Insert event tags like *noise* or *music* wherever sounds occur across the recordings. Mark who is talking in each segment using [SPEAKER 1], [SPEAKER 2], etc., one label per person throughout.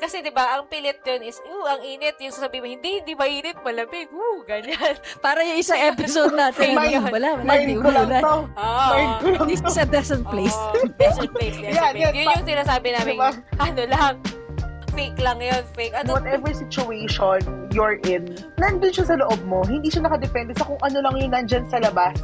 [SPEAKER 1] Kasi 'di ba, ang pilit yun is, "Uh, ang init." Yung sasabihin mo, "Hindi, hindi mainit, malamig." Uh, ganyan. *laughs*
[SPEAKER 2] Para yung isang episode natin.
[SPEAKER 1] Mind-
[SPEAKER 2] yun, wala, wala,
[SPEAKER 3] Mind
[SPEAKER 2] di
[SPEAKER 3] ko lang to. Ko lang
[SPEAKER 2] This is a desert place.
[SPEAKER 1] Oo, desert place, desert place. *laughs*
[SPEAKER 3] yan,
[SPEAKER 1] Yun yung sinasabi namin,
[SPEAKER 3] Diba?
[SPEAKER 1] ano lang, fake lang yun, fake. Ano,
[SPEAKER 3] Whatever situation you're in, nandun siya sa loob mo. Hindi siya nakadepende sa kung ano lang yung nandyan sa labas.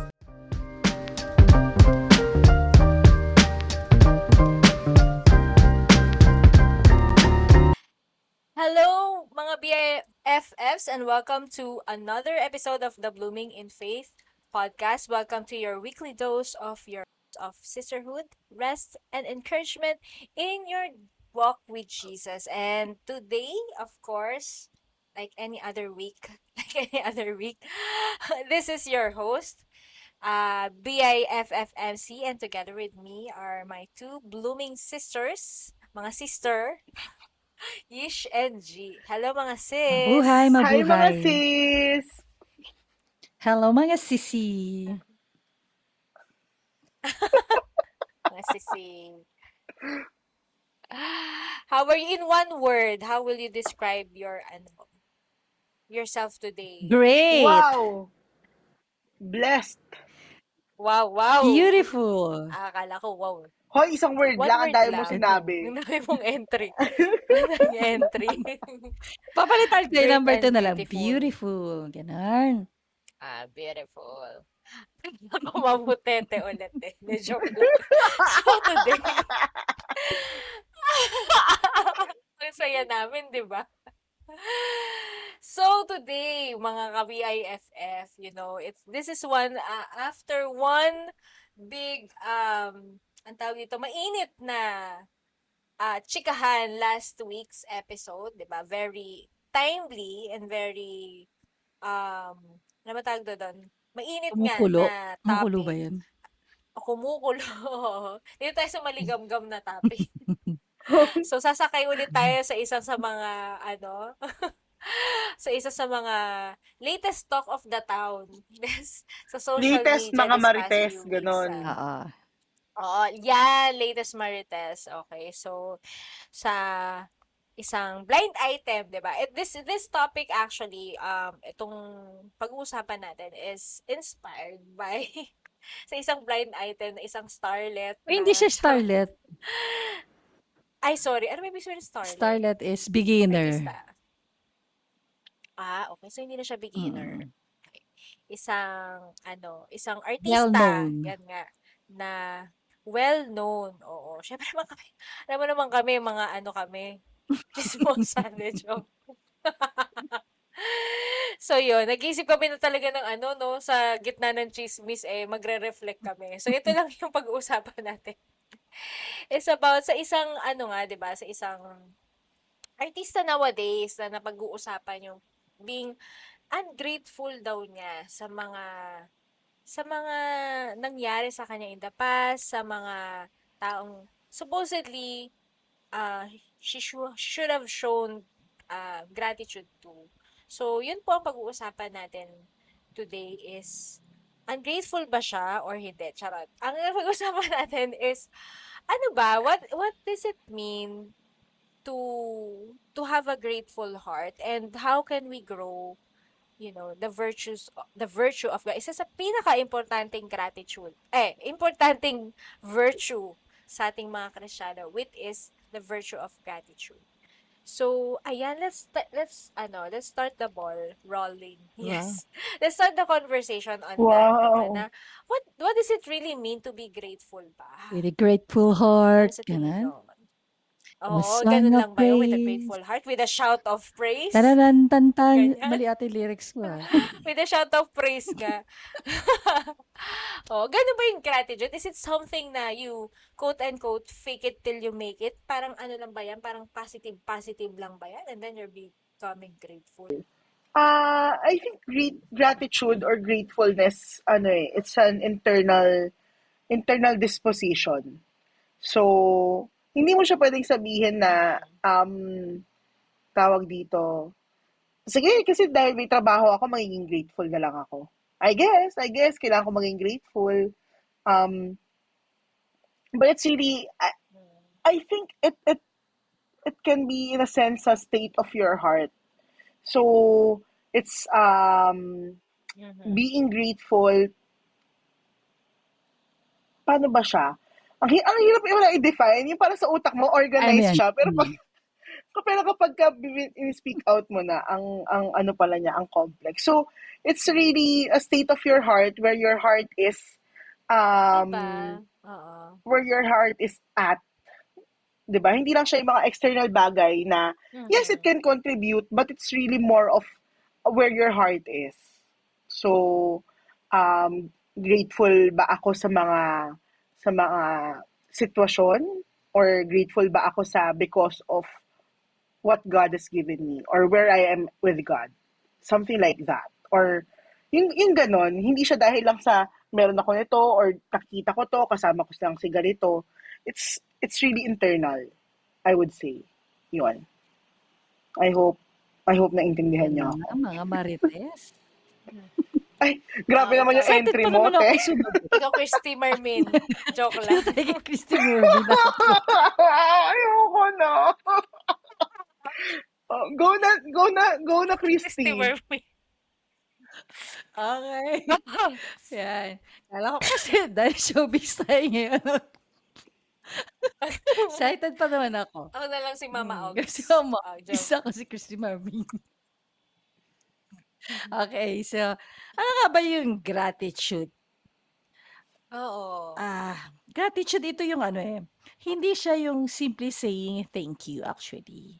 [SPEAKER 1] Hello, mga BFFs, and welcome to another episode of the Blooming in Faith podcast. Welcome to your weekly dose of your of sisterhood, rest, and encouragement in your walk with Jesus. And today, of course, like any other week, *laughs* like any other week, *laughs* this is your host, uh, BIFFMC, and together with me are my two blooming sisters, mga sister, Yish and G. Hello mga sis!
[SPEAKER 2] Mabuhay,
[SPEAKER 3] Hi mga
[SPEAKER 2] mabuhay.
[SPEAKER 3] sis!
[SPEAKER 2] Hello mga sisi. *laughs*
[SPEAKER 1] Mga sisi. How are you in one word? How will you describe your ano yourself today?
[SPEAKER 2] Great.
[SPEAKER 3] Wow! Blessed!
[SPEAKER 1] Wow, wow.
[SPEAKER 2] Beautiful.
[SPEAKER 1] Akala ko wow.
[SPEAKER 3] Hoy, isang word
[SPEAKER 1] One
[SPEAKER 3] lang, ang dahil mo sinabi.
[SPEAKER 1] Yung dami mong entry. *laughs* Yung entry. *laughs*
[SPEAKER 2] Papalitan ko yung number
[SPEAKER 1] and
[SPEAKER 2] 2 na lang.
[SPEAKER 1] beautiful.
[SPEAKER 2] Ganon.
[SPEAKER 1] ah, beautiful. *laughs* Ako mabutete ulit eh. Na joke lang. So today, ang saya namin, di ba? So today, mga ka-BIFF, you know, it's this is one uh, after one big um ang tawag dito, mainit na uh, chikahan last week's episode, 'di ba? Very timely and very um ano ba tawag doon? Mainit nga
[SPEAKER 2] Kumukulo.
[SPEAKER 1] na topic.
[SPEAKER 2] Kumukulo ba yun?
[SPEAKER 1] O, kumukulo. *laughs* Dito tayo sa maligam-gam na topic. *laughs* so, sasakay ulit tayo sa isang sa mga, ano, *laughs* sa isa sa mga latest talk of the town. Yes, sa social
[SPEAKER 3] Latest
[SPEAKER 1] media
[SPEAKER 3] mga marites, ganon.
[SPEAKER 1] ah.
[SPEAKER 2] Oo.
[SPEAKER 1] Oo, yan, latest marites. Okay, so, sa isang blind item, 'di ba? It- This this topic actually um itong pag-uusapan natin is inspired by *laughs* sa isang blind item na isang starlet.
[SPEAKER 2] Uy, hindi siya starlet. *laughs*
[SPEAKER 1] Ay, sorry. Ano may ibig sabihin starlet?
[SPEAKER 2] Starlet is beginner.
[SPEAKER 1] Artista. Ah, okay. So, hindi na siya beginner.
[SPEAKER 2] Mm.
[SPEAKER 1] Isang, ano, isang artista.
[SPEAKER 2] Well-known.
[SPEAKER 1] Yan nga. Na well-known. Oo. Siyempre naman kami. Alam mo naman kami, mga ano kami. *laughs* Chismosa na joke. *laughs* so, yun. Nag-isip kami na talaga ng ano, no, sa gitna ng chismis, eh, magre-reflect kami. So, ito lang yung pag-uusapan natin. It's about sa isang, ano nga, di ba, sa isang artista nowadays na napag-uusapan yung being ungrateful daw niya sa mga sa mga nangyari sa kanya in the past, sa mga taong supposedly uh, she shou- should have shown uh, gratitude to. So, yun po ang pag-uusapan natin today is ungrateful ba siya or hindi? Charot. Ang *laughs* pag-uusapan natin is ano ba? What what does it mean to to have a grateful heart and how can we grow you know the virtues the virtue of God isa sa pinaka-importanting gratitude eh importanting virtue sa ating mga Kristiyano which is the virtue of gratitude so ayan let's let's ano let's start the ball rolling *laughs* yes let's start the conversation on that
[SPEAKER 3] Wow.
[SPEAKER 1] diba, na what what does it really mean to be grateful ba
[SPEAKER 2] With a grateful
[SPEAKER 1] ano
[SPEAKER 2] heart.
[SPEAKER 1] mo? Oo, ganun lang ba yun? With a
[SPEAKER 2] praise.
[SPEAKER 1] grateful heart? With a shout of praise?
[SPEAKER 2] Tararan, tantan.
[SPEAKER 1] Ganyan.
[SPEAKER 2] Mali ate lyrics ko ah. *laughs*
[SPEAKER 1] With a shout of praise ka. *laughs* oh, ganun ba yung gratitude? Is it something na you, quote unquote, fake it till you make it? Parang ano lang ba yan? Parang positive, positive lang ba yan? And then you're becoming grateful.
[SPEAKER 3] Uh, I think great gratitude or gratefulness, ano eh, it's an internal internal disposition. So, hindi mo siya pwedeng sabihin na um, tawag dito, sige, kasi dahil may trabaho ako, magiging grateful na lang ako. I guess, I guess, kailangan ko maging grateful. Um, but it's really, I, I think it, it it can be in a sense a state of your heart. So it's um
[SPEAKER 1] Mhm.
[SPEAKER 3] being grateful. Paano ba siya? Ang, ang hirap yung i-define. Yung para sa utak mo,
[SPEAKER 2] Ano
[SPEAKER 3] organized
[SPEAKER 2] yan?
[SPEAKER 3] siya. Pero pag,
[SPEAKER 2] Mm. *laughs*
[SPEAKER 3] pero kapag ka in-speak out mo na, ang, ang ano pala niya, ang complex. So, it's really a state of your heart where your heart is, um,
[SPEAKER 1] Diba? Oo.
[SPEAKER 3] where your heart is at. 'di ba? Hindi lang siya yung mga external bagay na yes, it
[SPEAKER 1] Mhm.
[SPEAKER 3] can contribute, but it's really more of where your heart is. So, um, grateful ba ako sa mga sa mga sitwasyon or grateful ba ako sa because of what God has given me or where I am with God. Something like that. Or yung, yung ganon, hindi siya dahil lang sa meron ako nito or nakita ko to, kasama ko lang si ganito. It's, it's really internal, I would say. Yun. I hope, I hope naintindihan niyo.
[SPEAKER 2] Mga, mga marites. *laughs*
[SPEAKER 3] Ay, grabe
[SPEAKER 1] Ah,
[SPEAKER 3] naman yung.
[SPEAKER 2] Excited
[SPEAKER 3] entry
[SPEAKER 2] pa
[SPEAKER 3] mo,
[SPEAKER 2] naman ako
[SPEAKER 3] te.
[SPEAKER 2] sumagot.
[SPEAKER 1] Ikaw, Christy Marmin. Joke lang. *laughs*
[SPEAKER 2] Kay Christy ako. *laughs*
[SPEAKER 3] Ayoko na. Oh, go na, go na, go na,
[SPEAKER 1] Christy
[SPEAKER 3] Christy.
[SPEAKER 1] Marmin.
[SPEAKER 2] Okay. *laughs* Yan. Kala ko kasi dahil showbiz tayo ngayon. Excited pa naman ako.
[SPEAKER 1] Ako na lang si Mama
[SPEAKER 2] Mm,
[SPEAKER 1] Ogs.
[SPEAKER 2] Kasi mama,
[SPEAKER 1] Oh, joke.
[SPEAKER 2] isa ko si Christy Marvin. Okay, so ano nga ba yung gratitude?
[SPEAKER 1] Oo.
[SPEAKER 2] Ah, gratitude ito yung ano eh. Hindi siya yung simply saying thank you actually.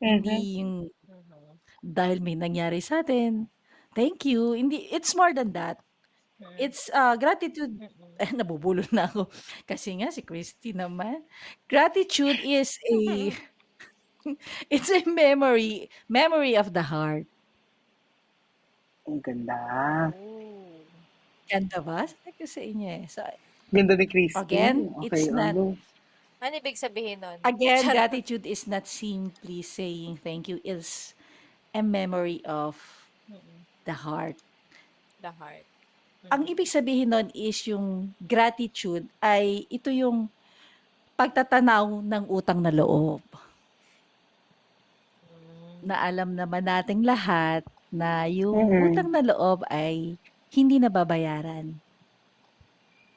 [SPEAKER 2] Hindi
[SPEAKER 3] Mhm.
[SPEAKER 2] yung
[SPEAKER 1] Mhm.
[SPEAKER 2] dahil may nangyari sa atin. Thank you. Hindi it's more than that.
[SPEAKER 1] Mhm.
[SPEAKER 2] It's uh, gratitude
[SPEAKER 1] Mhm.
[SPEAKER 2] eh, *laughs* nabubulol na ako. *laughs* Kasi nga si Christy naman. Gratitude is a *laughs* it's a memory, memory of the heart.
[SPEAKER 3] Ang ganda.
[SPEAKER 1] Ooh.
[SPEAKER 2] Ganda ba? Sabi ko sa inyo eh. So,
[SPEAKER 3] Ganda ni Christy.
[SPEAKER 2] Again,
[SPEAKER 3] Okay,
[SPEAKER 2] it's not-
[SPEAKER 3] ano.
[SPEAKER 1] Ano ibig sabihin nun?
[SPEAKER 2] again,
[SPEAKER 1] Charot.
[SPEAKER 2] gratitude is not simply saying thank you. It's a memory of
[SPEAKER 1] Mhm.
[SPEAKER 2] the heart.
[SPEAKER 1] The heart.
[SPEAKER 2] Ang
[SPEAKER 1] Mhm.
[SPEAKER 2] ibig sabihin nun is yung gratitude ay ito yung pagtatanaw ng utang na loob.
[SPEAKER 1] Mm.
[SPEAKER 2] Na alam naman nating lahat na yung
[SPEAKER 3] Mhm.
[SPEAKER 2] utang na loob ay hindi nababayaran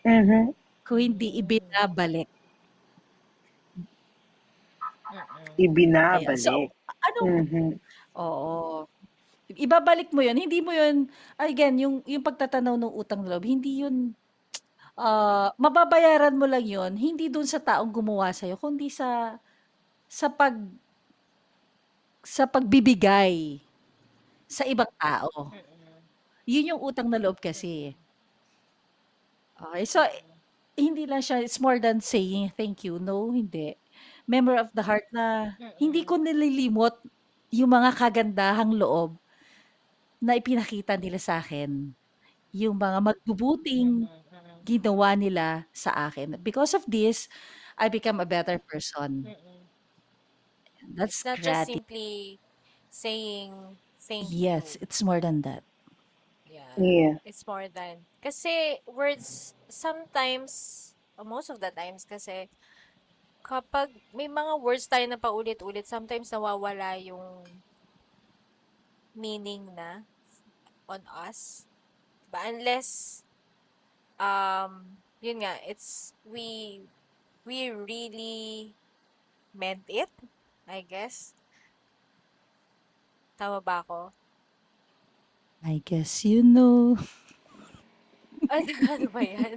[SPEAKER 3] Mhm.
[SPEAKER 2] kung hindi ibinabalik.
[SPEAKER 3] Ibinabalik.
[SPEAKER 2] So, ano
[SPEAKER 3] Mhm.
[SPEAKER 2] Oo. Ibabalik mo 'yun, hindi mo 'yun again, yung yung pagtatanaw ng utang na loob, hindi 'yun ah, mababayaran mo lang 'yun, hindi dun sa taong gumawa sa'yo, kundi sa sa pag sa pagbibigay sa ibang tao. 'Yun yung utang na loob kasi. Okay, so hindi lang siya, it's more than saying thank you. No, hindi. Member of the heart na hindi
[SPEAKER 1] Mm.
[SPEAKER 2] ko nililimot yung mga kagandahang loob na ipinakita nila sa akin. Yung mga magbubuting ginawa nila sa akin. Because of this, I become a better person. That's
[SPEAKER 1] It's not just
[SPEAKER 2] gratitude.
[SPEAKER 1] simply saying thank
[SPEAKER 2] Yes,
[SPEAKER 1] you.
[SPEAKER 2] it's more than that.
[SPEAKER 1] Yeah.
[SPEAKER 3] Yeah.
[SPEAKER 1] It's more than. Kasi words, sometimes, or most of the times kasi, kapag may mga words tayo na paulit-ulit, sometimes nawawala yung meaning na on us. Diba? Unless, um, yun nga, it's, we, we really meant it, I guess. Tama ba ako?
[SPEAKER 2] I guess you know. *laughs*
[SPEAKER 1] Ano, ano ba yan?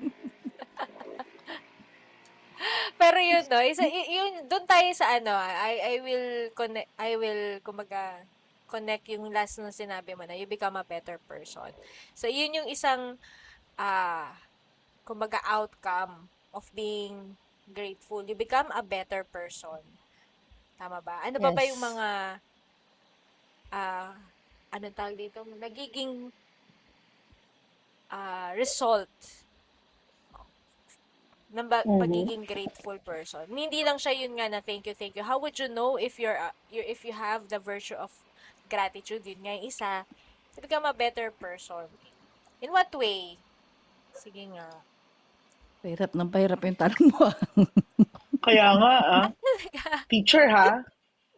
[SPEAKER 1] *laughs* Pero yun, no, isa, y- yun, doon tayo sa ano, I, I will connect, I will, kumaga, connect yung last na sinabi mo na you become a better person. So, yun yung isang, ah, kumaga, outcome of being grateful. You become a better person. Tama ba? Ano ba ba yung
[SPEAKER 2] Yes.
[SPEAKER 1] mga, ah, anong tawag dito? Nagiging, ah, result ng ba-
[SPEAKER 3] Mhm.
[SPEAKER 1] pagiging grateful person. Hindi lang siya yun nga na thank you, thank you. How would you know if you're, uh, you if you have the virtue of gratitude? Yun nga yung isa. To become a better person. In what way? Sige nga.
[SPEAKER 2] Pahirap ng pahirap yung tanong mo. *laughs*
[SPEAKER 3] Kaya nga, ah. *laughs* Teacher, ha?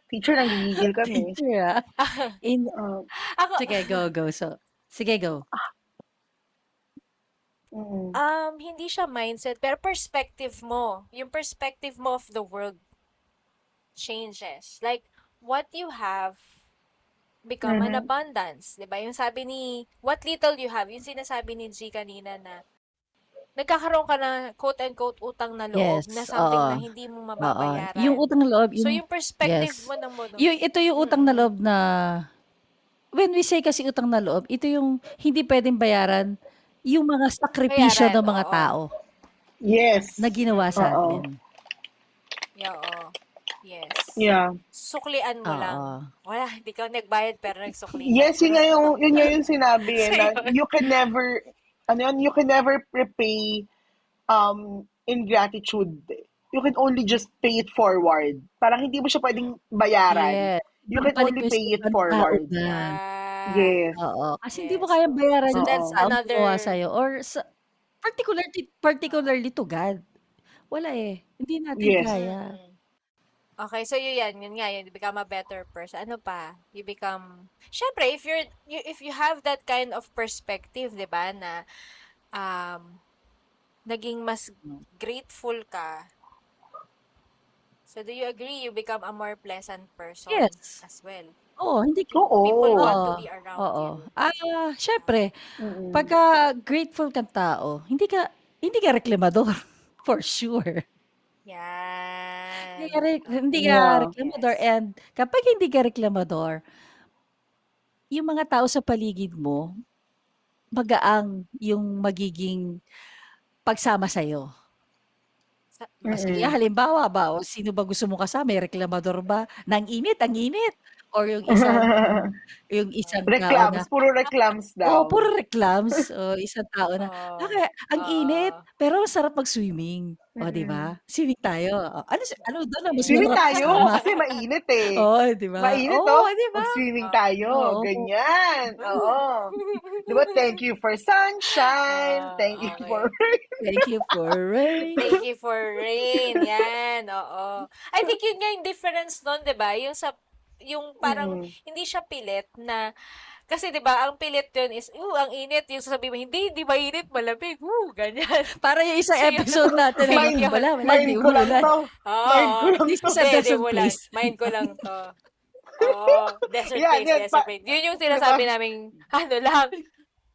[SPEAKER 3] Teacher, nanggigigil kami.
[SPEAKER 2] Yeah. *laughs* In,
[SPEAKER 3] Uh,
[SPEAKER 1] Ako,
[SPEAKER 2] sige, go, go. So, sige, go.
[SPEAKER 3] mm,
[SPEAKER 1] um, hindi siya mindset, pero perspective mo. Yung perspective mo of the world changes. Like, what you have become an
[SPEAKER 3] Mhm.
[SPEAKER 1] abundance. 'di ba Yung sabi ni, what little you have, yung sinasabi ni G kanina na, nagkakaroon ka na quote-unquote utang na loob
[SPEAKER 2] Yes,
[SPEAKER 1] na something
[SPEAKER 2] oo.
[SPEAKER 1] na hindi mo mababayaran.
[SPEAKER 2] Yung utang na loob,
[SPEAKER 1] so,
[SPEAKER 2] yung,
[SPEAKER 1] yung perspective
[SPEAKER 2] yes.
[SPEAKER 1] mo na mo.
[SPEAKER 2] yung, ito yung utang na loob na, when we say kasi utang na loob, ito yung hindi pwedeng bayaran yung mga sakripisyo
[SPEAKER 1] Bayaran,
[SPEAKER 2] ng mga
[SPEAKER 1] oo.
[SPEAKER 2] tao
[SPEAKER 3] yes.
[SPEAKER 2] na ginawa sa
[SPEAKER 3] Oo.
[SPEAKER 2] atin.
[SPEAKER 1] Yeah, oo. Yes.
[SPEAKER 3] Yeah.
[SPEAKER 1] Suklian mo lang.
[SPEAKER 2] Oo.
[SPEAKER 1] Wala, hindi ka nagbayad pero nagsukli. ka.
[SPEAKER 3] Yes, yun nga yung, yun nga yung sinabi eh, *laughs* na you can never, ano yun, you can never repay um, ingratitude. You can only just pay it forward. Parang hindi mo siya pwedeng bayaran.
[SPEAKER 2] Yes.
[SPEAKER 3] You can only pay it forward.
[SPEAKER 1] Yeah.
[SPEAKER 3] Yes.
[SPEAKER 2] Oo. Kasi hindi mo kaya bayaran
[SPEAKER 3] So that's
[SPEAKER 2] taong
[SPEAKER 1] another-
[SPEAKER 2] sa'yo. Or sa, particularly, particularly to God. Wala eh. Hindi natin
[SPEAKER 3] Yes.
[SPEAKER 2] kaya.
[SPEAKER 1] Okay, so yun yan, yun nga, yun, you become a better person. Ano pa? You become, syempre, if you're, you, if you have that kind of perspective, di ba, na, um, naging mas grateful ka, so do you agree you become a more pleasant person
[SPEAKER 2] Yes.
[SPEAKER 1] as well?
[SPEAKER 2] Oo, hindi ka.
[SPEAKER 3] Oo.
[SPEAKER 1] People want to be around
[SPEAKER 2] Oo.
[SPEAKER 1] you.
[SPEAKER 2] Ah, syempre,
[SPEAKER 3] Mm-mm.
[SPEAKER 2] pagka grateful kang tao, hindi ka, hindi ka reklamador. *laughs* For sure.
[SPEAKER 1] Yan.
[SPEAKER 2] Hindi ka, re- hindi ka
[SPEAKER 3] Yeah.
[SPEAKER 2] reklamador. And kapag hindi ka reklamador, yung mga tao sa paligid mo, magaang yung magiging pagsama sa'yo.
[SPEAKER 1] Sa-
[SPEAKER 2] Kasi
[SPEAKER 3] Mm-mm.
[SPEAKER 2] halimbawa ba, o sino ba gusto mo kasama? May reklamador ba? Nang init, ang init. Or yung *laughs* isang, yung isang tao na,
[SPEAKER 3] puro reclams daw.
[SPEAKER 2] oh, puro reclams. O isang tao na,
[SPEAKER 1] Oo.
[SPEAKER 2] "Bakit? ang init,
[SPEAKER 1] Oo.
[SPEAKER 2] pero masarap mag-swimming. O, di
[SPEAKER 3] Mm-mm.
[SPEAKER 2] ba? Swimming tayo. O, ano, ano doon na, mas
[SPEAKER 3] Swimming tayo
[SPEAKER 2] kasama.
[SPEAKER 3] kasi mainit eh.
[SPEAKER 2] Oo, di ba?
[SPEAKER 3] Mainit oh.
[SPEAKER 2] di ba?
[SPEAKER 3] Mag-swimming
[SPEAKER 1] Oo.
[SPEAKER 3] tayo.
[SPEAKER 2] Oo.
[SPEAKER 3] Ganyan. Oo. Di ba? Thank you for sunshine.
[SPEAKER 1] Ah,
[SPEAKER 3] Thank you
[SPEAKER 1] okay.
[SPEAKER 3] for...
[SPEAKER 2] Thank you for rain.
[SPEAKER 1] Thank you for rain. Yan, oo. I think yun nga yung difference nun, di ba? Yung sa, yung parang,
[SPEAKER 3] Mm.
[SPEAKER 1] hindi siya pilit na, kasi di ba, ang pilit yun is, uh, ang init. Yung sasabihin mo, hindi, hindi mainit, malamig. Uh, ganyan. *laughs*
[SPEAKER 2] Para yung isang
[SPEAKER 1] So, yun-
[SPEAKER 2] episode natin, na *laughs*
[SPEAKER 3] Mind-
[SPEAKER 2] yun, wala, wala,
[SPEAKER 3] Mind
[SPEAKER 2] di
[SPEAKER 3] ko lang to.
[SPEAKER 1] Oo.
[SPEAKER 3] Mind ko lang to.
[SPEAKER 1] Hindi,
[SPEAKER 2] place.
[SPEAKER 1] Mind ko lang to. *laughs* Oo, desert
[SPEAKER 3] Yan,
[SPEAKER 1] place, desert
[SPEAKER 3] pa-
[SPEAKER 1] place. Yun yung sinasabi
[SPEAKER 3] Diba?
[SPEAKER 1] namin, ano lang,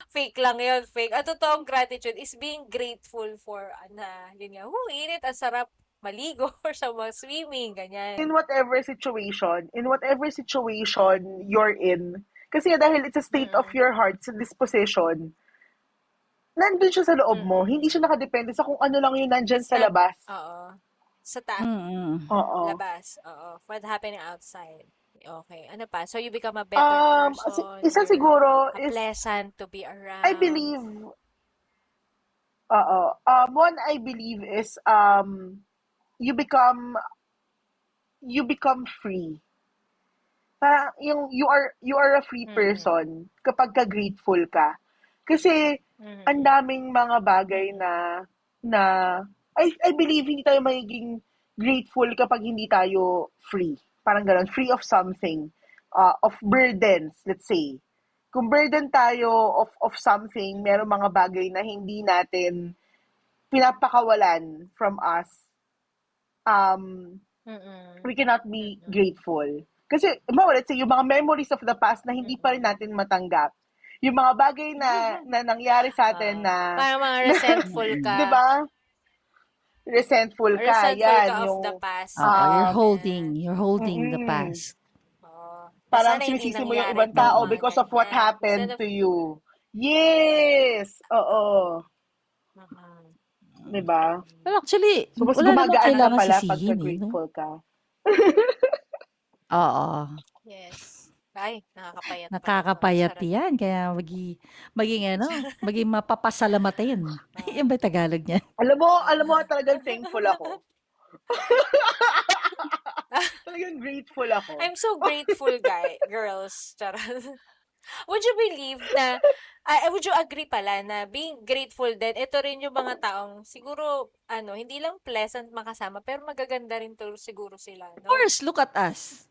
[SPEAKER 1] fake lang yun, fake. Ang totoong gratitude is being grateful for, na, yun nga, oh, init, ang sarap maligo or *laughs* sa mga swimming, ganyan.
[SPEAKER 3] in whatever situation, in whatever situation you're in, kasi dahil it's a state of
[SPEAKER 1] Mm-mm.
[SPEAKER 3] your heart, sa disposition, nandun siya sa loob mo. Hindi siya nakadepende sa kung ano lang yung nandyan sa
[SPEAKER 1] not-
[SPEAKER 3] labas.
[SPEAKER 1] Oo. Sa taas,
[SPEAKER 2] Mm-mm.
[SPEAKER 3] Oo.
[SPEAKER 1] labas. Oo. What happening outside. Okay. Ano pa? So, you become a better
[SPEAKER 3] Um,
[SPEAKER 1] person.
[SPEAKER 3] isa siguro
[SPEAKER 1] a
[SPEAKER 3] is,
[SPEAKER 1] pleasant to be around.
[SPEAKER 3] I believe, oo, um, one I believe is, um, you become, you become free. Parang yung, you are, you are a free
[SPEAKER 1] Mm.
[SPEAKER 3] person kapag ka-grateful ka. Kasi,
[SPEAKER 1] Mhm.
[SPEAKER 3] ang daming mga bagay na na I I believe hindi tayo magiging grateful kapag hindi tayo free. Parang ganun, free of something, uh, of burdens, let's say. Kung burden tayo of of something, meron mga bagay na hindi natin pinapakawalan from us. Um,
[SPEAKER 1] Mm-mm.
[SPEAKER 3] we cannot be
[SPEAKER 1] Mm-mm.
[SPEAKER 3] grateful. Kasi, mo, let's say, yung mga memories of the past na hindi pa rin natin matanggap. Yung mga bagay na, *laughs* na nangyari sa atin
[SPEAKER 1] Ah,
[SPEAKER 3] na,
[SPEAKER 1] parang mga *laughs* resentful ka.
[SPEAKER 3] di ba? Resentful ka,
[SPEAKER 1] Resentful
[SPEAKER 3] yan.
[SPEAKER 1] ka of
[SPEAKER 3] yung,
[SPEAKER 1] the past.
[SPEAKER 2] Oo, you're
[SPEAKER 3] Um,
[SPEAKER 2] holding, you're holding the
[SPEAKER 3] Mm-mm.
[SPEAKER 2] past.
[SPEAKER 1] Oo.
[SPEAKER 3] parang sinisisi mo yung ibang tao because of what happened
[SPEAKER 1] Instead
[SPEAKER 3] to
[SPEAKER 1] of-
[SPEAKER 3] you. Yes! Oo. Di ba?
[SPEAKER 2] Well, actually,
[SPEAKER 3] So, mas
[SPEAKER 2] wala namang
[SPEAKER 3] gumagaan ka
[SPEAKER 2] kailangan
[SPEAKER 3] pala
[SPEAKER 2] sisihin
[SPEAKER 3] pagka
[SPEAKER 2] eh, no?
[SPEAKER 3] grateful ka.
[SPEAKER 2] Oo.
[SPEAKER 1] Yes. Ay, nakakapayat. pala.
[SPEAKER 2] Nakakapayat
[SPEAKER 1] Sarap.
[SPEAKER 2] yan. Kaya magi, maging ano, maging mapapasalamatin. *laughs* Yan ba Tagalog niya?
[SPEAKER 3] Alam mo, alam mo, talagang thankful ako. *laughs* talagang grateful ako.
[SPEAKER 1] I'm so grateful, guy, girls. Charot. Would you believe na, ah, would you agree pala na being grateful din, ito rin yung mga taong siguro, ano, hindi lang pleasant makasama, pero magaganda rin to siguro sila,
[SPEAKER 2] Of
[SPEAKER 1] no?
[SPEAKER 2] course, look at us.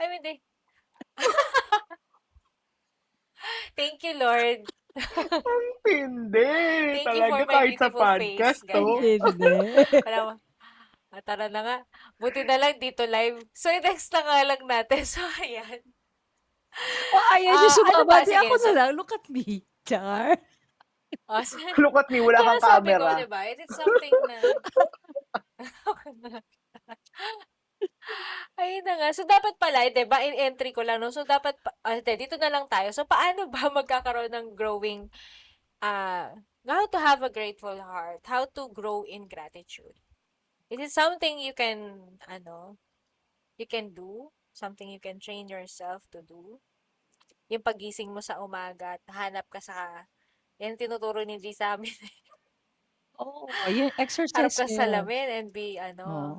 [SPEAKER 1] I mean, they... Thank you, Lord.
[SPEAKER 3] Hindi.
[SPEAKER 1] Thank you for
[SPEAKER 3] Talaga
[SPEAKER 1] my
[SPEAKER 3] kahit sa
[SPEAKER 1] beautiful
[SPEAKER 3] podcast,
[SPEAKER 1] face,
[SPEAKER 3] to.
[SPEAKER 1] ganyan.
[SPEAKER 2] Hindi.
[SPEAKER 1] Alam mo, ah, tara na nga. Buti na lang dito live. So, next na nga lang natin. *laughs* So, ayan.
[SPEAKER 2] Oh, ayan
[SPEAKER 1] Ah,
[SPEAKER 2] yung
[SPEAKER 1] ano
[SPEAKER 2] sumama.
[SPEAKER 1] ba?
[SPEAKER 2] Di
[SPEAKER 1] Sige,
[SPEAKER 2] ako na
[SPEAKER 1] so-
[SPEAKER 2] lang. Look at me. Char. *laughs*
[SPEAKER 1] Oh, so,
[SPEAKER 3] Look at me, wala
[SPEAKER 1] kaya
[SPEAKER 3] kang
[SPEAKER 1] sabi ko,
[SPEAKER 3] camera.
[SPEAKER 1] diba? It is something na... *laughs* Ayun na nga. So, dapat pala, di ba, in entry ko lang, no? So, dapat, pa- ah, hindi, dito na lang tayo. So, paano ba *laughs* magkakaroon ng growing, ah, how to have a grateful heart? How to grow in gratitude? Is it something you can, ano, you can do? Something you can train yourself to do? Yung pagising mo sa umaga at hanap ka sa, yan tinuturo ni G sa amin. *laughs*
[SPEAKER 2] Oh, yung
[SPEAKER 1] Harap
[SPEAKER 2] exercise
[SPEAKER 1] ka sa
[SPEAKER 2] yun.
[SPEAKER 1] salamin and be, ano,
[SPEAKER 2] Oo.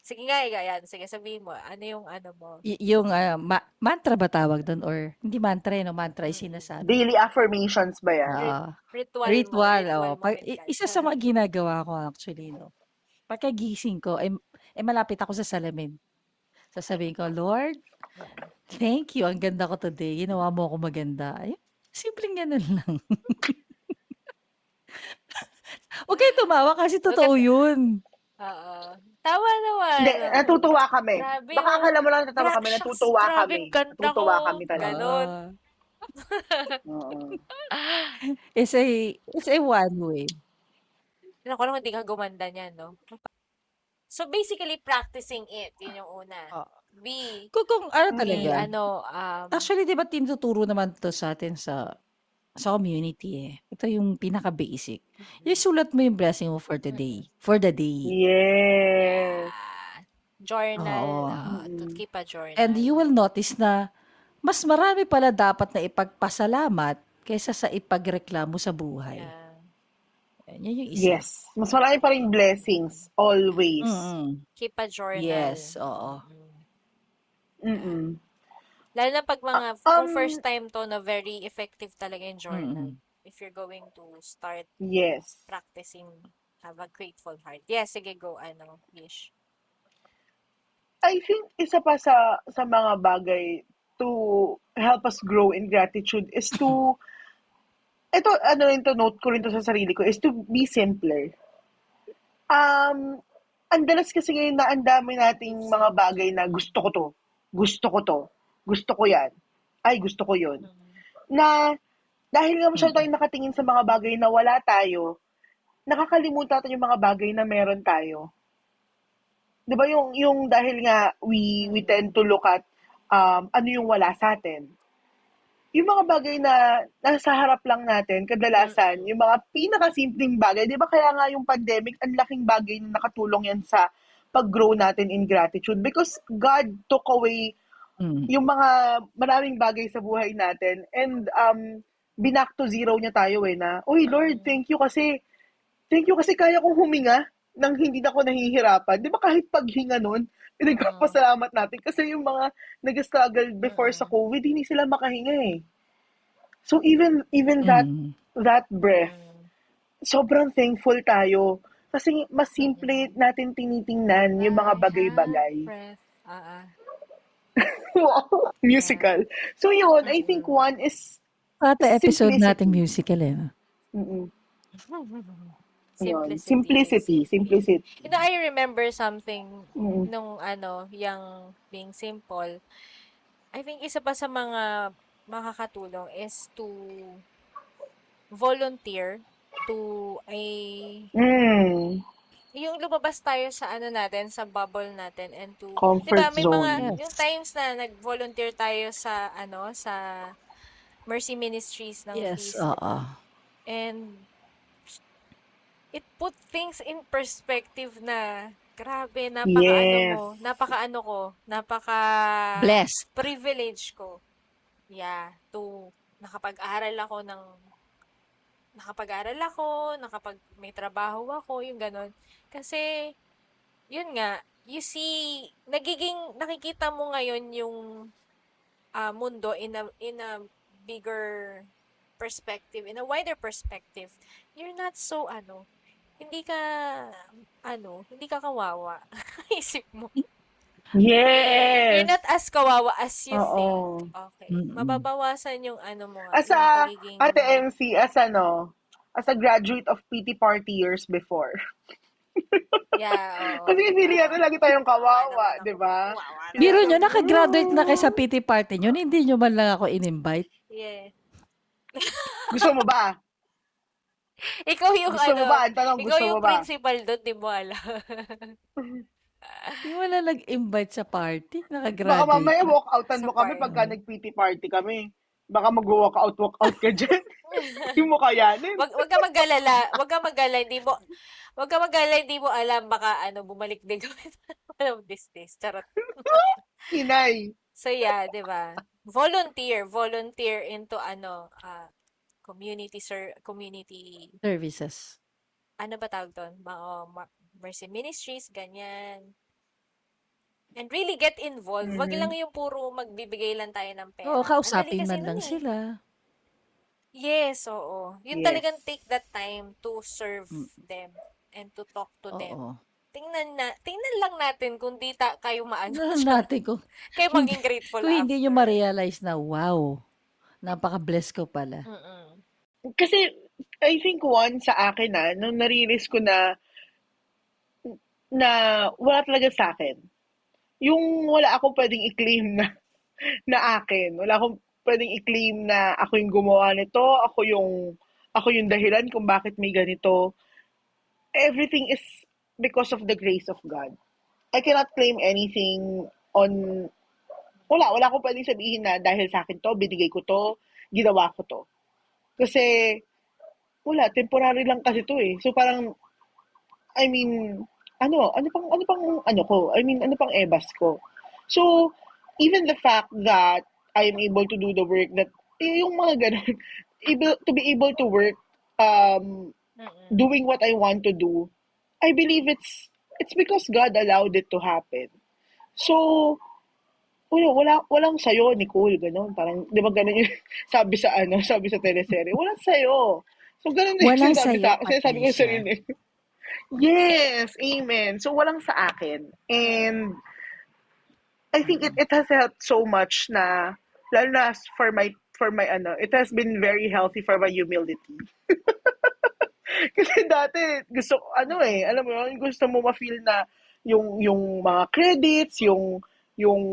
[SPEAKER 1] sige nga, yan. Sige, sabihin mo, ano yung ano mo?
[SPEAKER 2] Y- yung ah, ma- mantra ba tawag doon? Or hindi mantra yun, no? mantra ay
[SPEAKER 1] Mm.
[SPEAKER 2] sinasabi.
[SPEAKER 3] Daily affirmations ba yan?
[SPEAKER 2] Ah,
[SPEAKER 1] Ritual,
[SPEAKER 2] ritual,
[SPEAKER 1] mo.
[SPEAKER 2] oh.
[SPEAKER 1] Ritual
[SPEAKER 2] Pag, i-
[SPEAKER 1] minsan.
[SPEAKER 2] isa sa mga ginagawa ko actually, no. Pagkagising ko, ay, ay malapit ako sa salamin. Sasabihin ko, Lord, thank you. Ang ganda ko today. Ginawa mo ako maganda. Ay, simpleng ganun *laughs* lang. Huwag kayo tumawa kasi totoo yun.
[SPEAKER 1] Oo. Tawa naman.
[SPEAKER 3] Hindi, natutuwa kami.
[SPEAKER 1] Grabe,
[SPEAKER 3] Baka
[SPEAKER 1] oh.
[SPEAKER 3] akala mo lang natatawa kami,
[SPEAKER 1] shucks,
[SPEAKER 3] natutuwa
[SPEAKER 1] grabe,
[SPEAKER 3] kami.
[SPEAKER 1] ganda
[SPEAKER 3] Natutuwa
[SPEAKER 1] ko.
[SPEAKER 3] kami talaga.
[SPEAKER 1] Ganon.
[SPEAKER 2] Ah, *laughs*
[SPEAKER 3] Oo.
[SPEAKER 2] it's a, it's a one way.
[SPEAKER 1] Alam ko lang hindi ka gumanda niyan, no? So, basically, practicing it. Yun yung una.
[SPEAKER 2] Oo.
[SPEAKER 1] B,
[SPEAKER 2] Kung, kung ano
[SPEAKER 3] Mm.
[SPEAKER 2] talaga.
[SPEAKER 1] ano, um,
[SPEAKER 2] Actually, di ba tinuturo naman to sa atin sa sa community eh. Ito yung pinaka-basic. Yung sulat mo yung blessing mo for the day. For the day.
[SPEAKER 3] Yes.
[SPEAKER 1] ah, journal.
[SPEAKER 2] Oo.
[SPEAKER 1] ah, to
[SPEAKER 3] Mm.
[SPEAKER 1] keep a journal.
[SPEAKER 2] And you will notice na mas marami pala dapat na ipagpasalamat kaysa sa ipagreklamo sa buhay.
[SPEAKER 1] Yeah.
[SPEAKER 2] Yan yung isa.
[SPEAKER 3] Yes. Mas marami pa rin blessings. Always.
[SPEAKER 2] Mm-mm.
[SPEAKER 1] Keep a journal.
[SPEAKER 2] Yes, oo.
[SPEAKER 1] Mm.
[SPEAKER 3] Mm-mm.
[SPEAKER 1] Lalo na pag mga, kung
[SPEAKER 3] um,
[SPEAKER 1] first time to na very effective talaga yung journal.
[SPEAKER 2] Mm-mm.
[SPEAKER 1] If you're going to start
[SPEAKER 3] Yes.
[SPEAKER 1] practicing, have a grateful heart. Yes, sige, go, ano, Bish.
[SPEAKER 3] I think isa pa sa sa mga bagay to help us grow in gratitude is to *laughs* ito ano rin to note ko rin to sa sarili ko is to be simpler. Um ang dalas kasi ngayon na ang dami nating mga bagay na gusto ko to. Gusto ko to. Gusto ko 'yan. Ay gusto ko 'yon. Na dahil nga masyado tayong nakatingin sa mga bagay na wala tayo, nakakalimutan natin yung mga bagay na meron tayo. 'Di ba yung yung dahil nga we we tend to look at um, ano yung wala sa atin. Yung mga bagay na nasa harap lang natin, kadalasan, yung mga pinakasimpleng bagay, di ba kaya nga yung pandemic, ang laking bagay na nakatulong yan sa pag-grow natin in gratitude because God took away
[SPEAKER 2] Mm.
[SPEAKER 3] yung mga maraming bagay sa buhay natin and um, binak to zero niya tayo eh na, Uy Lord, thank you kasi, thank you kasi kaya kong huminga nang hindi na ako nahihirapan. Di ba kahit paghinga nun, pinagpapasalamat natin kasi yung mga nag-struggle before sa COVID, hindi sila makahinga eh. So even even that
[SPEAKER 2] Mm.
[SPEAKER 3] that breath,
[SPEAKER 1] Mm.
[SPEAKER 3] sobrang thankful tayo kasi mas simple natin tinitingnan yung mga bagay-bagay.
[SPEAKER 1] Ah, ah. *laughs*
[SPEAKER 3] Wow, musical. So yun, I think one is
[SPEAKER 2] Pata episode
[SPEAKER 3] Simplicity.
[SPEAKER 2] nating musical eh. no? *laughs*
[SPEAKER 3] yun,
[SPEAKER 1] Simplicity.
[SPEAKER 3] simplicity, simplicity.
[SPEAKER 1] You know, I remember something
[SPEAKER 3] Mm.
[SPEAKER 1] nung ano, yung being simple. I think isa pa sa mga makakatulong is to volunteer to a
[SPEAKER 3] Mm.
[SPEAKER 1] yung lumabas tayo sa ano natin, sa bubble natin and to
[SPEAKER 3] Comfort
[SPEAKER 1] 'di ba may mga
[SPEAKER 2] zone. Yes.
[SPEAKER 1] yung times na nag-volunteer tayo sa ano sa Mercy Ministries ng
[SPEAKER 2] Yes, oo.
[SPEAKER 1] And it put things in perspective na grabe, napaka ano
[SPEAKER 3] Yes.
[SPEAKER 1] mo, napaka ano ko, napaka
[SPEAKER 2] Blessed.
[SPEAKER 1] privilege ko. Yeah, to nakapag-aral ako ng nakapag-aral ako, nakapag may trabaho ako, yung ganon. Kasi yun nga, you see, nagiging nakikita mo ngayon yung ah, mundo in a in a bigger perspective, in a wider perspective, you're not so, ano, hindi ka, ano, hindi ka kawawa. *laughs* Isip mo. You're
[SPEAKER 3] Yes!
[SPEAKER 1] not as kawawa as you
[SPEAKER 3] Oo.
[SPEAKER 1] think. Okay.
[SPEAKER 2] Mm-mm.
[SPEAKER 1] Mababawasan yung ano mo
[SPEAKER 3] As a,
[SPEAKER 1] pagiging...
[SPEAKER 3] Ate MC, as ano, as a graduate of PT party years before. *laughs*
[SPEAKER 1] Yeah, oo.
[SPEAKER 3] Kasi
[SPEAKER 1] Oo.
[SPEAKER 3] natin lagi tayong kawawa, di ba?
[SPEAKER 2] Biro nyo, nakagraduate na kayo sa PT party nyo, hindi nyo man lang ako in-invite.
[SPEAKER 1] Yeah.
[SPEAKER 3] Gusto mo ba? *laughs*
[SPEAKER 1] Ikaw yung
[SPEAKER 3] Gusto mo
[SPEAKER 1] ano,
[SPEAKER 3] ba? Ang tanong,
[SPEAKER 1] ikaw
[SPEAKER 3] gusto mo
[SPEAKER 1] yung
[SPEAKER 3] ba?
[SPEAKER 1] principal doon, di mo alam. *laughs*
[SPEAKER 2] Hindi mo lang nag-invite sa party,
[SPEAKER 3] Baka
[SPEAKER 2] nakagraduate
[SPEAKER 3] mamaya
[SPEAKER 2] na.
[SPEAKER 3] walk outan
[SPEAKER 1] Sa
[SPEAKER 3] mo kami
[SPEAKER 1] party.
[SPEAKER 3] pagka nag-PT party kami. Baka mag-walk out, walk out ka dyan. *laughs* Hindi mo kayanin.
[SPEAKER 1] wag, wag ka mag-alala, wag ka mag-alala, hindi mo, wag ka mag-alala, hindi mo alam, baka ano, bumalik din kami. Of these days. Charot.
[SPEAKER 3] Inay.
[SPEAKER 1] So yeah, 'di ba? Volunteer, volunteer into ano, ah, community ser community
[SPEAKER 2] Services.
[SPEAKER 1] ano ba tawag doon? Ma- oh, ma- Mercy Ministries, ganyan. And really get involved. Wag
[SPEAKER 3] Mhm.
[SPEAKER 1] lang yung puro magbibigay lang tayo ng pera.
[SPEAKER 2] Oo, kausapin man lang
[SPEAKER 1] eh.
[SPEAKER 2] sila.
[SPEAKER 1] Yes, oo. Yun
[SPEAKER 3] Yes.
[SPEAKER 1] talagang take that time to serve
[SPEAKER 2] Mm.
[SPEAKER 1] them and to talk to them.
[SPEAKER 2] Oo.
[SPEAKER 1] Tingnan na, tingnan lang natin kung di ta kayo maano,
[SPEAKER 2] Tingnan natin kung, *laughs*
[SPEAKER 1] kayo maging grateful
[SPEAKER 2] kung hindi nyo
[SPEAKER 1] after.
[SPEAKER 2] ma-realize na, wow, napaka-bless ko pala.
[SPEAKER 1] Mm-mm.
[SPEAKER 3] Kasi, I think one sa akin na, nung narilis ko na, na wala talaga sa akin. Yung wala akong pwedeng i-claim na, na akin. Wala akong pwedeng i-claim na ako yung gumawa nito, ako yung, ako yung dahilan kung bakit may ganito. Everything is because of the grace of God. I cannot claim anything on, wala, wala akong pwedeng sabihin na dahil sa akin to, binigay ko to, ginawa ko to. Kasi, wala, temporary lang kasi to eh. So parang, I mean, ano, ano pang, ano pang, ano ko? I mean, ano pang ebas ko? So, even the fact that I am able to do the work that, eh, yung mga ganun, *laughs* able, to be able to work, um,
[SPEAKER 1] Mm-mm.
[SPEAKER 3] doing what I want to do, I believe it's, it's because God allowed it to happen. So, wala, wala, walang sayo, Nicole, ganun. Parang, di ba ganun yung *laughs* sabi sa, ano, sabi sa teleserye, walang sayo. So, ganun din
[SPEAKER 2] Walang
[SPEAKER 3] sinasabi
[SPEAKER 2] sayo,
[SPEAKER 3] sa, sinasabi ko sa sarili. Yes, amen. So, walang sa akin. And, I think it, it has helped so much na, lalo na for my, for my, ano, it has been very healthy for my humility. *laughs* Kasi dati, gusto, ano eh, alam mo yun, gusto mo ma-feel na yung, yung mga credits, yung, yung,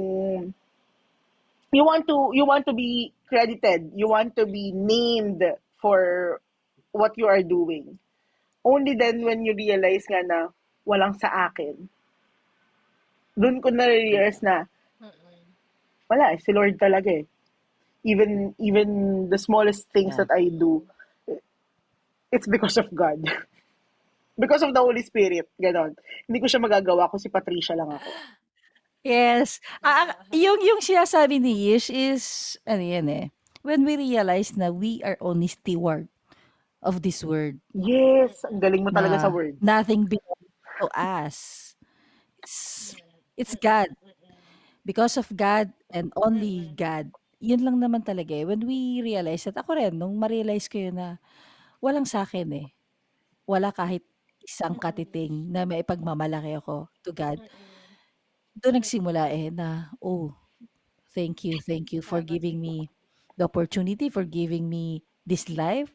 [SPEAKER 3] you want to, you want to be credited, you want to be named for what you are doing. Only then when you realize nga na walang sa akin, doon ko na-realize na, wala eh, si Lord talaga eh. Even, even the smallest things
[SPEAKER 2] Yeah.
[SPEAKER 3] that I do, it's because of God. *laughs* because of the Holy Spirit, ganon. Hindi ko siya magagawa kung si Patricia lang ako. *gasps*
[SPEAKER 2] Yes. Ah, ah, *laughs* yung, yung sinasabi ni Yish is, ano yan eh, when we realize na we are only steward of this word,
[SPEAKER 3] Yes, ang galing mo talaga sa word.
[SPEAKER 2] nothing belongs to us. It's, it's God. Because of God and only God. Yun lang naman talaga eh. When we realize that, ako rin, nung ma-realize ko yun na walang sa akin eh. Wala kahit isang katiting na may ipagmamalaki ako to God. Doon nagsimula eh na, oh, thank you, thank you for giving me the opportunity, for giving me this life,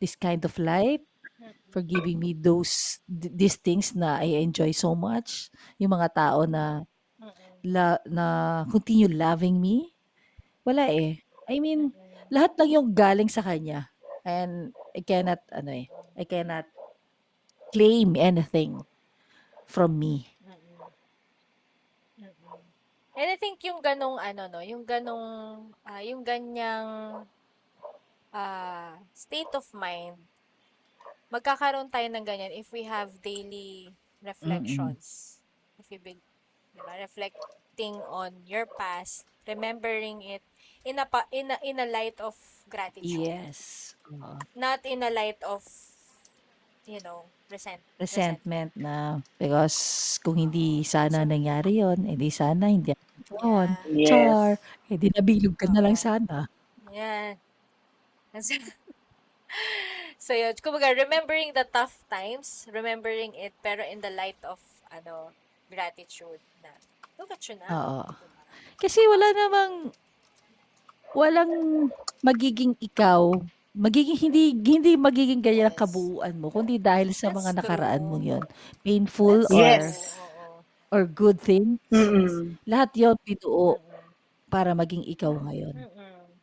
[SPEAKER 2] this kind of life, for giving me those, th- these things na I enjoy so much. Yung mga tao na, la, na continue loving me. Wala eh. I mean, lahat lang yung galing sa kanya. And I cannot, ano eh, I cannot claim anything from me.
[SPEAKER 1] And I think yung ganong ano no, yung ganong ah, yung ganyang ah, state of mind magkakaroon tayo ng ganyan if we have daily reflections. If you be, diba, reflecting on your past, remembering it in a pa- in a, in a light of gratitude,
[SPEAKER 2] Yes. Oo.
[SPEAKER 1] not in a light of you know, resent,
[SPEAKER 2] resentment na because kung hindi sana nangyari yon edi sana hindi doon.
[SPEAKER 1] Yeah.
[SPEAKER 3] Yes.
[SPEAKER 2] Char, edi nabilog ka na lang
[SPEAKER 1] Oo.
[SPEAKER 2] sana.
[SPEAKER 1] Yeah. *laughs* so yun, kumbaga, remembering the tough times, remembering it, pero in the light of, ano, gratitude na, look at you now.
[SPEAKER 2] Oo.
[SPEAKER 1] diba?
[SPEAKER 2] Kasi wala namang walang magiging ikaw, magiging hindi hindi magiging ganyan ang kabuuan mo kundi dahil sa
[SPEAKER 1] That's
[SPEAKER 2] mga nakaraan
[SPEAKER 1] true.
[SPEAKER 2] mo 'yon. Painful
[SPEAKER 1] That's
[SPEAKER 2] or
[SPEAKER 3] Yes.
[SPEAKER 2] or good thing,
[SPEAKER 3] Mm-mm.
[SPEAKER 2] lahat 'yon
[SPEAKER 1] Mm-mm.
[SPEAKER 2] para maging ikaw ngayon.
[SPEAKER 1] Mm-mm.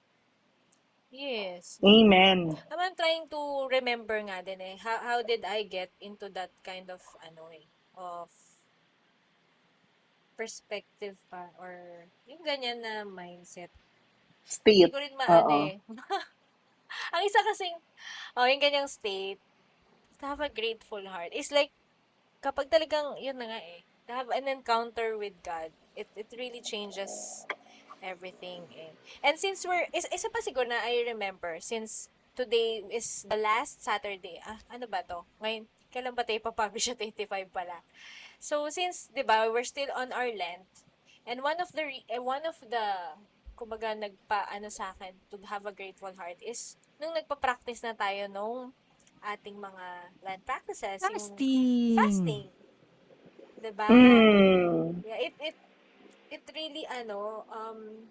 [SPEAKER 1] Yes.
[SPEAKER 3] Amen.
[SPEAKER 1] I'm trying to remember nga din eh, how, how did I get into that kind of, ano eh, of perspective pa, or yung ganyan na mindset. Hindi
[SPEAKER 3] State.
[SPEAKER 1] ko rin maano eh. *laughs* *laughs* Ang isa kasing, oh, yung ganyang state, to have a grateful heart, is like, kapag talagang, yun na nga eh, to have an encounter with God, it, it really changes everything eh. And since we're, is, isa pa siguro na I remember, since today is the last Saturday, ah, ano ba to? Ngayon, kailan ba tayo papublish at 85 pala? So, since, di ba, we're still on our Lent, and one of the, re- eh, one of the, kumbaga, nagpa, ano sa akin, to have a grateful heart is, nung nagpa-practice na tayo nung ating mga Lent practices, yung
[SPEAKER 2] Fasting.
[SPEAKER 1] fasting. Diba?
[SPEAKER 3] Mm.
[SPEAKER 1] Yeah, it, it, it really, ano, um,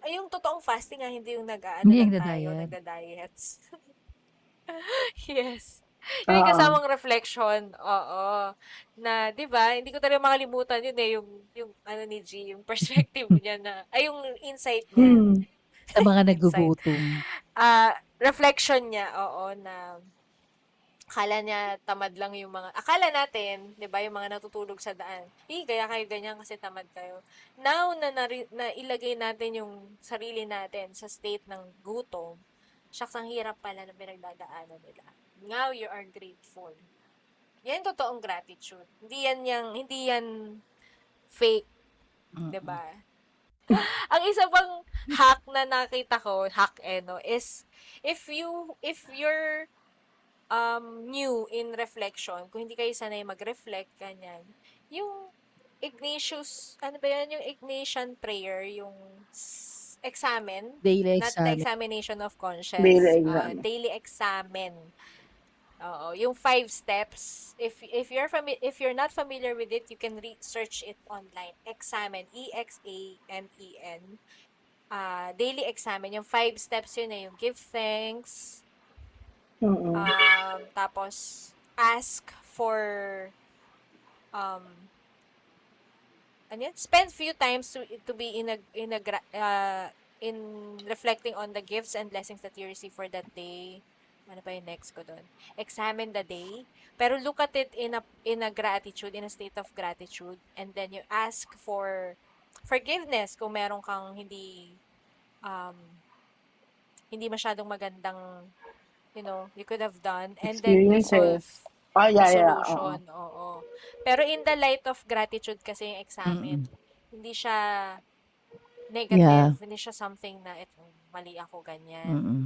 [SPEAKER 1] ay, yung totoong fasting nga, hindi yung nag-ano
[SPEAKER 2] Hindi
[SPEAKER 1] tayo,
[SPEAKER 2] nagda-diet.
[SPEAKER 1] nagda-diets. *laughs* yes. *laughs* Yung
[SPEAKER 3] Oo.
[SPEAKER 1] kasamang reflection, oo. Na, di ba, hindi ko talaga makalimutan yun eh, yung, yung, ano ni G, yung *laughs* perspective niya na, ay, yung insight niya.
[SPEAKER 3] Mm. *laughs*
[SPEAKER 2] Sa mga nagugutom.
[SPEAKER 1] Ah, reflection niya, oo, na akala niya tamad lang yung mga, akala natin, di ba, yung mga natutulog sa daan, eh, kaya kayo ganyan kasi tamad kayo. Now na, nari, na ilagay natin yung sarili natin sa state ng gutom, shucks, ang hirap pala na pinagdadaanan nila. Now you are grateful. Yan totoong gratitude. Hindi yan yung, hindi yan fake,
[SPEAKER 2] Mm.
[SPEAKER 1] 'di ba? *laughs* Ang isa pang hack na nakita ko, hack eh, no, is if you if you're um new in reflection, kung hindi kayo sanay mag-reflect ganyan, yung Ignatius, ano ba yan, yung Ignatian prayer, yung s- examen,
[SPEAKER 2] Daily
[SPEAKER 1] not the
[SPEAKER 2] exam.
[SPEAKER 1] examination of conscience,
[SPEAKER 3] Daily
[SPEAKER 1] uh,
[SPEAKER 3] exam.
[SPEAKER 1] daily examen. Oo, yung five steps. If if you're fami- if you're not familiar with it, you can research it online. Examine, E X A M E N. Uh, daily examine, yung five steps yun eh, yung give thanks,
[SPEAKER 3] Mm-mm.
[SPEAKER 1] um, tapos ask for um ano yan? spend few times to, to be in a in a uh, in reflecting on the gifts and blessings that you receive for that day ano pa yung next ko doon examine the day pero look at it in a in a gratitude in a state of gratitude and then you ask for forgiveness kung meron kang hindi um hindi masyadong magandang you know you could have done and then resolve
[SPEAKER 3] Experiences. Ah, yeah, yeah. oo.
[SPEAKER 1] solution. Oo. Pero in the light of gratitude kasi yung examen,
[SPEAKER 2] Mm-mm.
[SPEAKER 1] hindi siya negative, hindi siya something na ito, mali ako ganyan.
[SPEAKER 2] Mm-mm.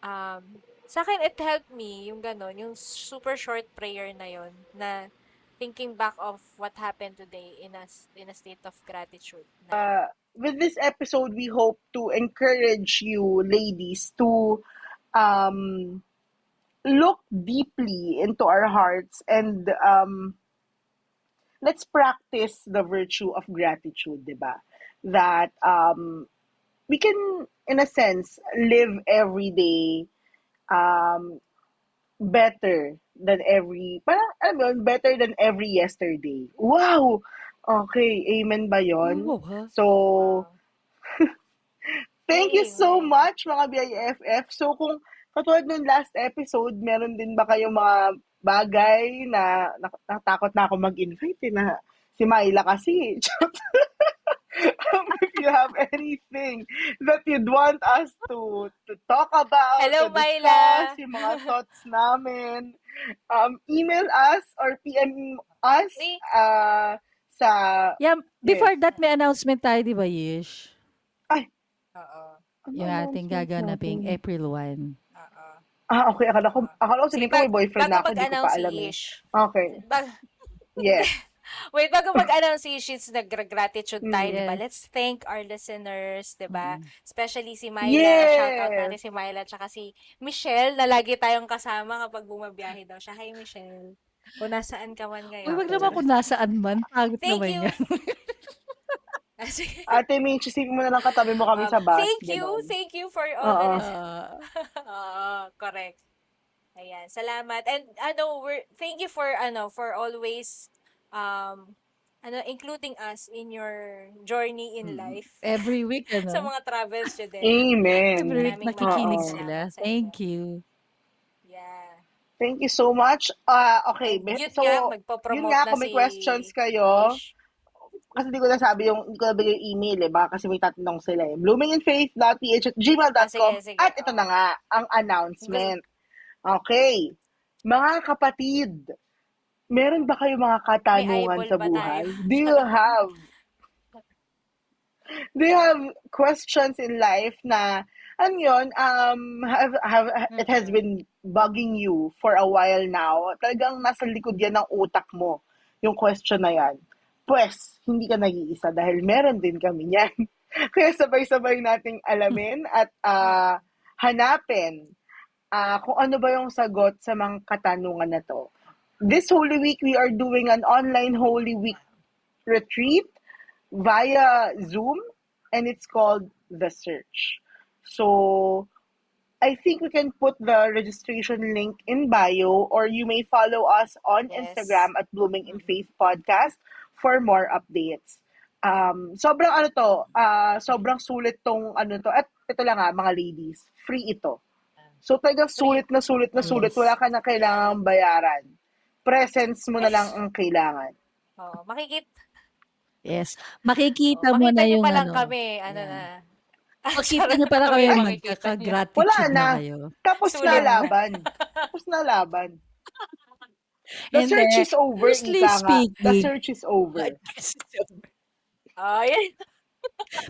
[SPEAKER 1] Um, sa akin, it helped me, yung ganon, yung super short prayer na yon na thinking back of what happened today in a, in a state of gratitude. Na,
[SPEAKER 3] With this episode, we hope to encourage you, ladies, to um, look deeply into our hearts and um, let's practice the virtue of gratitude, diba? That um, we can, in a sense, live every day um, better than every, parang, alam mo yun, better than every yesterday. Wow! Okay, amen ba yon?
[SPEAKER 2] Wow, ha?
[SPEAKER 3] So,
[SPEAKER 1] wow. *laughs*
[SPEAKER 3] Thank you so much mga BIFF. So kung katulad nung last episode, meron din ba kayong mga bagay na natakot na ako mag-invite eh, na si Myla kasi. *laughs* um, if you have anything that you'd want us to to talk about,
[SPEAKER 1] Hello,
[SPEAKER 3] to
[SPEAKER 1] Myla.
[SPEAKER 3] discuss, yung mga thoughts namin, um, email us or PM us uh, sa
[SPEAKER 2] Yeah, before that may announcement tayo, di ba, Yish?
[SPEAKER 1] Oo.
[SPEAKER 2] Yung ating gaganaping April 1.
[SPEAKER 1] Oo.
[SPEAKER 3] Ah, okay. Akala ko, akala ko
[SPEAKER 1] Sige,
[SPEAKER 3] may boyfriend na ako, hindi ko pa
[SPEAKER 1] si
[SPEAKER 3] alam eh.
[SPEAKER 1] Ish.
[SPEAKER 3] Okay.
[SPEAKER 1] Bag-
[SPEAKER 3] Yes.
[SPEAKER 1] Wait, bago mag-announce si Sheets, nag-gratitude tayo,
[SPEAKER 3] Mm.
[SPEAKER 1] di ba?
[SPEAKER 2] Yes.
[SPEAKER 1] Let's thank our listeners, di ba?
[SPEAKER 2] Mm.
[SPEAKER 1] Especially si Myla. Shout out
[SPEAKER 3] Yes!
[SPEAKER 1] natin si Myla. Tsaka si Michelle, na lagi tayong kasama kapag bumabiyahe daw siya. Hi, Michelle. Kung nasaan ka man
[SPEAKER 2] Uy,
[SPEAKER 1] ngayon.
[SPEAKER 2] wag naman kung nasaan man. Pagod
[SPEAKER 1] Thank
[SPEAKER 2] naman
[SPEAKER 1] you.
[SPEAKER 2] yan. *laughs*
[SPEAKER 1] Ah.
[SPEAKER 3] Ate Mitch, isipin mo na lang katabi mo kami
[SPEAKER 1] Um,
[SPEAKER 3] sa bus.
[SPEAKER 1] thank you.
[SPEAKER 3] ganon.
[SPEAKER 1] Thank you for all lis- *laughs*
[SPEAKER 2] Ah,
[SPEAKER 1] Oo, correct. Ayan, salamat. And ano, we're thank you for ano, for always um ano, including us in your journey in
[SPEAKER 2] mm.
[SPEAKER 1] life
[SPEAKER 2] Every week, *laughs*
[SPEAKER 1] sa
[SPEAKER 2] ano?
[SPEAKER 1] mga travels nyo din.
[SPEAKER 3] Amen.
[SPEAKER 2] Every week nakikinig sila.
[SPEAKER 1] sa.
[SPEAKER 2] Thank you.
[SPEAKER 1] Yeah.
[SPEAKER 3] Thank you so much. Ah, okay,
[SPEAKER 1] yun
[SPEAKER 3] so
[SPEAKER 1] nga,
[SPEAKER 3] yun nga
[SPEAKER 1] na
[SPEAKER 3] kung may
[SPEAKER 1] si
[SPEAKER 3] questions kayo,
[SPEAKER 1] Ish.
[SPEAKER 3] kasi hindi ko nasabi yung, hindi ko nabigay yung email eh, baka kasi may tatanong sila eh. bloomingandfaith.ph at
[SPEAKER 1] Ah,
[SPEAKER 3] gmail.com
[SPEAKER 1] sige, sige.
[SPEAKER 3] at ito na
[SPEAKER 1] Oo.
[SPEAKER 3] nga, ang announcement. Okay. Mga kapatid, meron ba kayo mga katanungan sa buhay? Do you have *laughs* do you have questions in life na ano yun, um, have, have, it has been bugging you for a while now. Talagang nasa likod yan ng utak mo, yung question na yan. Pues, hindi ka nag-iisa dahil meron din kami yan. *laughs* Kaya sabay-sabay nating alamin at ah, hanapin ah, kung ano ba yung sagot sa mga katanungan na to. This Holy Week, we are doing an online Holy Week retreat via Zoom, and it's called The Search. So, I think we can put the registration link in bio, or you may follow us on
[SPEAKER 1] Yes.
[SPEAKER 3] Instagram at Blooming in. Faith Podcast for more updates. Um, sobrang ano to, ah, sobrang sulit tong ano to. At ito lang nga, mga ladies, free ito. So talagang sulit na sulit na sulit. Wala ka na kailangang bayaran. Presence mo na lang ang kailangan.
[SPEAKER 1] Oo, makikita,
[SPEAKER 2] Yes. Makikita mo
[SPEAKER 1] makita
[SPEAKER 2] na yung
[SPEAKER 1] pa lang
[SPEAKER 2] ano.
[SPEAKER 1] kami, ano
[SPEAKER 2] Yan.
[SPEAKER 1] na. Charot,
[SPEAKER 2] nyo pala
[SPEAKER 1] kami makikita nyo.
[SPEAKER 3] Wala
[SPEAKER 2] magkaka-gratitude na
[SPEAKER 3] na.
[SPEAKER 2] kayo.
[SPEAKER 3] Tapos na
[SPEAKER 1] Sulit na.
[SPEAKER 3] laban. *laughs* Tapos na laban. The
[SPEAKER 2] And
[SPEAKER 3] search
[SPEAKER 2] then,
[SPEAKER 3] is over, ika nga. The
[SPEAKER 2] speaking,
[SPEAKER 3] search is over.
[SPEAKER 1] Oh, yan.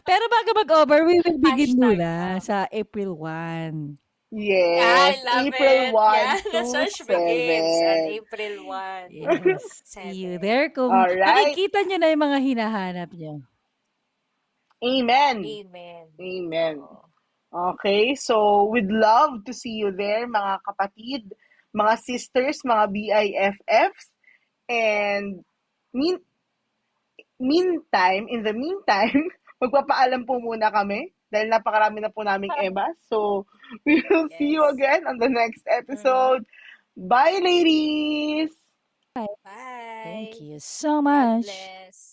[SPEAKER 2] pero bago mag-over, we will begin
[SPEAKER 1] Hashtag.
[SPEAKER 2] muna
[SPEAKER 1] Oh.
[SPEAKER 2] sa April 1.
[SPEAKER 1] Yeah, I
[SPEAKER 3] Yes,
[SPEAKER 1] love
[SPEAKER 3] April
[SPEAKER 1] it.
[SPEAKER 3] 1
[SPEAKER 1] Yeah, the
[SPEAKER 3] to
[SPEAKER 1] search begins on
[SPEAKER 3] 7.
[SPEAKER 1] April 1
[SPEAKER 2] Yes. See you
[SPEAKER 1] 7.
[SPEAKER 2] there. Kung
[SPEAKER 3] Alright.
[SPEAKER 2] makikita nyo na yung mga hinahanap nyo.
[SPEAKER 3] Amen.
[SPEAKER 1] Amen.
[SPEAKER 3] Amen. Okay, so we'd love to see you there, mga kapatid, mga sisters, mga BIFFs. And mean, meantime, in the meantime, *laughs* magpapaalam po muna kami dahil napakarami na po naming Eva. So, *laughs* we will see you again on the next
[SPEAKER 1] Mhm.
[SPEAKER 3] episode. Bye, ladies!
[SPEAKER 1] Bye.
[SPEAKER 2] Thank you so
[SPEAKER 1] God
[SPEAKER 2] much.
[SPEAKER 1] bless.